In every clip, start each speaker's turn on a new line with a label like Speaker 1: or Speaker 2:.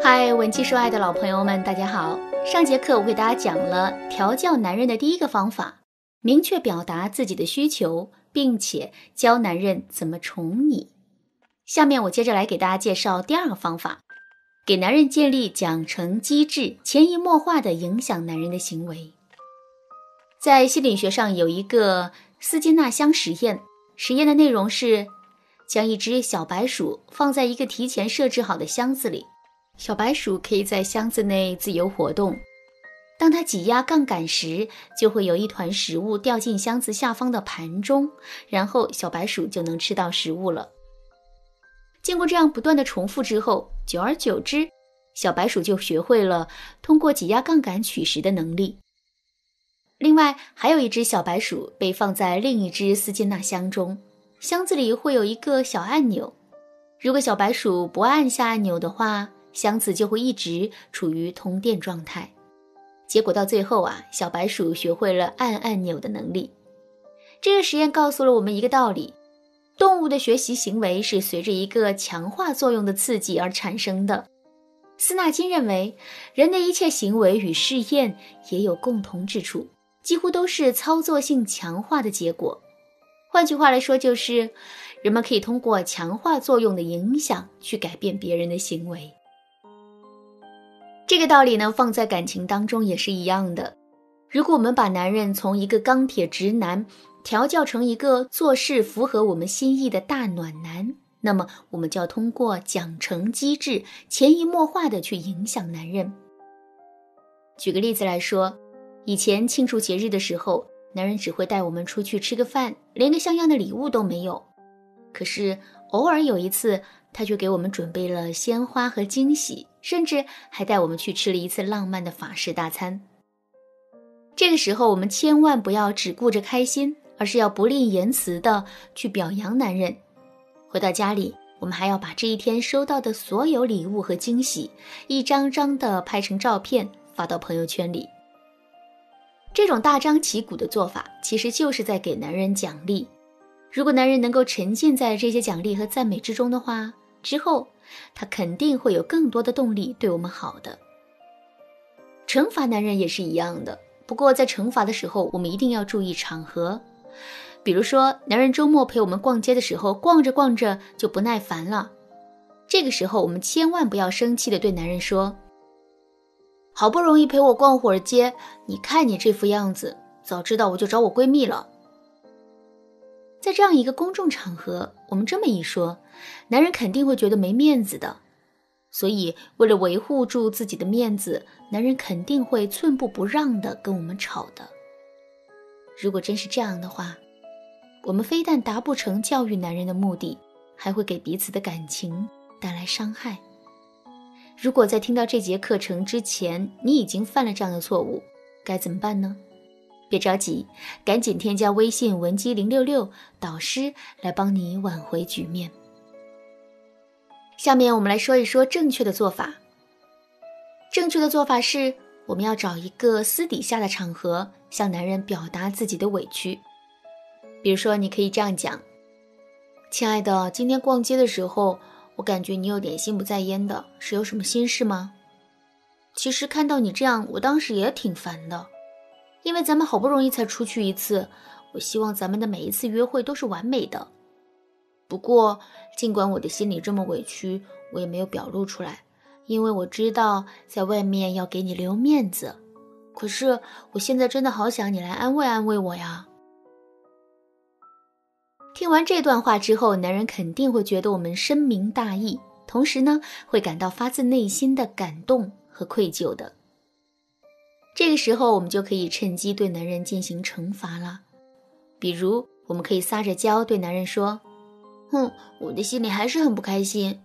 Speaker 1: 嗨，文姬说爱的老朋友们，大家好。上节课我给大家讲了调教男人的第一个方法，明确表达自己的需求，并且教男人怎么宠你。下面我接着来给大家介绍第二个方法，给男人建立奖惩机制，潜移默化的影响男人的行为。在心理学上有一个斯金纳箱实验，实验的内容是将一只小白鼠放在一个提前设置好的箱子里。小白鼠可以在箱子内自由活动。当它挤压杠杆时，就会有一团食物掉进箱子下方的盘中，然后小白鼠就能吃到食物了。经过这样不断的重复之后，久而久之，小白鼠就学会了通过挤压杠杆取食的能力。另外，还有一只小白鼠被放在另一只斯金纳箱中，箱子里会有一个小按钮，如果小白鼠不按下按钮的话，箱子就会一直处于通电状态，结果到最后啊，小白鼠学会了按按钮的能力。这个实验告诉了我们一个道理：动物的学习行为是随着一个强化作用的刺激而产生的。斯纳金认为，人的一切行为与试验也有共同之处，几乎都是操作性强化的结果。换句话来说，就是人们可以通过强化作用的影响去改变别人的行为。这个道理呢，放在感情当中也是一样的。如果我们把男人从一个钢铁直男调教成一个做事符合我们心意的大暖男，那么我们就要通过奖惩机制，潜移默化的去影响男人。举个例子来说，以前庆祝节日的时候，男人只会带我们出去吃个饭，连个像样的礼物都没有。可是偶尔有一次，他却给我们准备了鲜花和惊喜。甚至还带我们去吃了一次浪漫的法式大餐。这个时候，我们千万不要只顾着开心，而是要不吝言辞的去表扬男人。回到家里，我们还要把这一天收到的所有礼物和惊喜，一张张的拍成照片发到朋友圈里。这种大张旗鼓的做法，其实就是在给男人奖励。如果男人能够沉浸在这些奖励和赞美之中的话，之后。他肯定会有更多的动力对我们好的。惩罚男人也是一样的，不过在惩罚的时候，我们一定要注意场合。比如说，男人周末陪我们逛街的时候，逛着逛着就不耐烦了，这个时候我们千万不要生气的对男人说：“好不容易陪我逛会儿街，你看你这副样子，早知道我就找我闺蜜了。”在这样一个公众场合，我们这么一说，男人肯定会觉得没面子的。所以，为了维护住自己的面子，男人肯定会寸步不让的跟我们吵的。如果真是这样的话，我们非但达不成教育男人的目的，还会给彼此的感情带来伤害。如果在听到这节课程之前，你已经犯了这样的错误，该怎么办呢？别着急，赶紧添加微信文姬零六六，导师来帮你挽回局面。下面我们来说一说正确的做法。正确的做法是，我们要找一个私底下的场合，向男人表达自己的委屈。比如说，你可以这样讲：“亲爱的，今天逛街的时候，我感觉你有点心不在焉的，是有什么心事吗？其实看到你这样，我当时也挺烦的。”因为咱们好不容易才出去一次，我希望咱们的每一次约会都是完美的。不过，尽管我的心里这么委屈，我也没有表露出来，因为我知道在外面要给你留面子。可是，我现在真的好想你来安慰安慰我呀。听完这段话之后，男人肯定会觉得我们深明大义，同时呢，会感到发自内心的感动和愧疚的。这个时候，我们就可以趁机对男人进行惩罚了。比如，我们可以撒着娇对男人说：“哼，我的心里还是很不开心。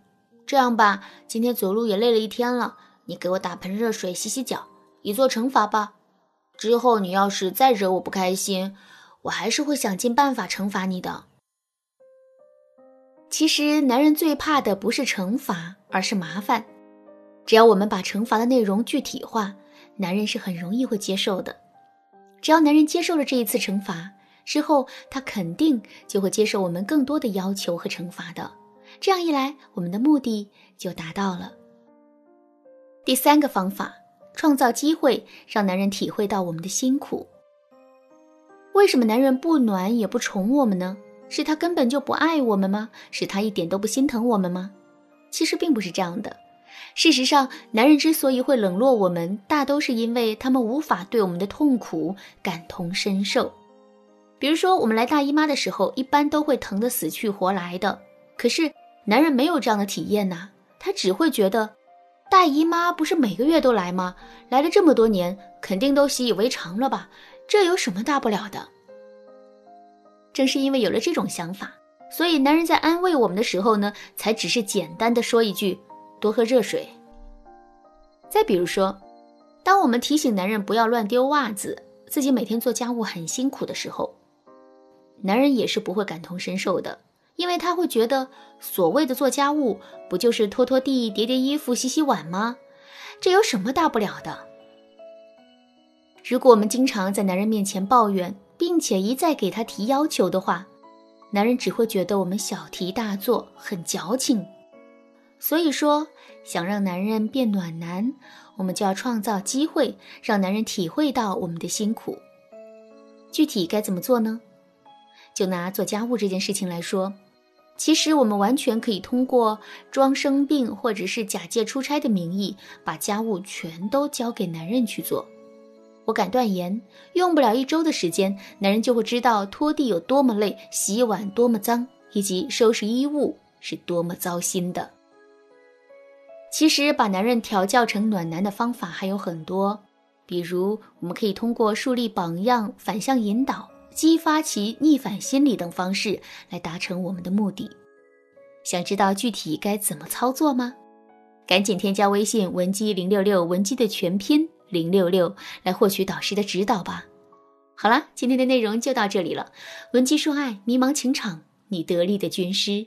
Speaker 1: 这样吧，今天走路也累了一天了，你给我打盆热水洗洗脚，以作惩罚吧。之后你要是再惹我不开心，我还是会想尽办法惩罚你的。”其实，男人最怕的不是惩罚，而是麻烦。只要我们把惩罚的内容具体化。男人是很容易会接受的，只要男人接受了这一次惩罚之后，他肯定就会接受我们更多的要求和惩罚的。这样一来，我们的目的就达到了。第三个方法，创造机会让男人体会到我们的辛苦。为什么男人不暖也不宠我们呢？是他根本就不爱我们吗？是他一点都不心疼我们吗？其实并不是这样的。事实上，男人之所以会冷落我们，大都是因为他们无法对我们的痛苦感同身受。比如说，我们来大姨妈的时候，一般都会疼得死去活来的。可是，男人没有这样的体验呐，他只会觉得，大姨妈不是每个月都来吗？来了这么多年，肯定都习以为常了吧？这有什么大不了的？正是因为有了这种想法，所以男人在安慰我们的时候呢，才只是简单的说一句。多喝热水。再比如说，当我们提醒男人不要乱丢袜子，自己每天做家务很辛苦的时候，男人也是不会感同身受的，因为他会觉得所谓的做家务不就是拖拖地、叠叠衣服、洗洗碗吗？这有什么大不了的？如果我们经常在男人面前抱怨，并且一再给他提要求的话，男人只会觉得我们小题大做，很矫情。所以说，想让男人变暖男，我们就要创造机会，让男人体会到我们的辛苦。具体该怎么做呢？就拿做家务这件事情来说，其实我们完全可以通过装生病或者是假借出差的名义，把家务全都交给男人去做。我敢断言，用不了一周的时间，男人就会知道拖地有多么累，洗碗多么脏，以及收拾衣物是多么糟心的。其实，把男人调教成暖男的方法还有很多，比如我们可以通过树立榜样、反向引导、激发其逆反心理等方式来达成我们的目的。想知道具体该怎么操作吗？赶紧添加微信文姬零六六，文姬的全拼零六六，来获取导师的指导吧。好了，今天的内容就到这里了。文姬说爱，迷茫情场，你得力的军师。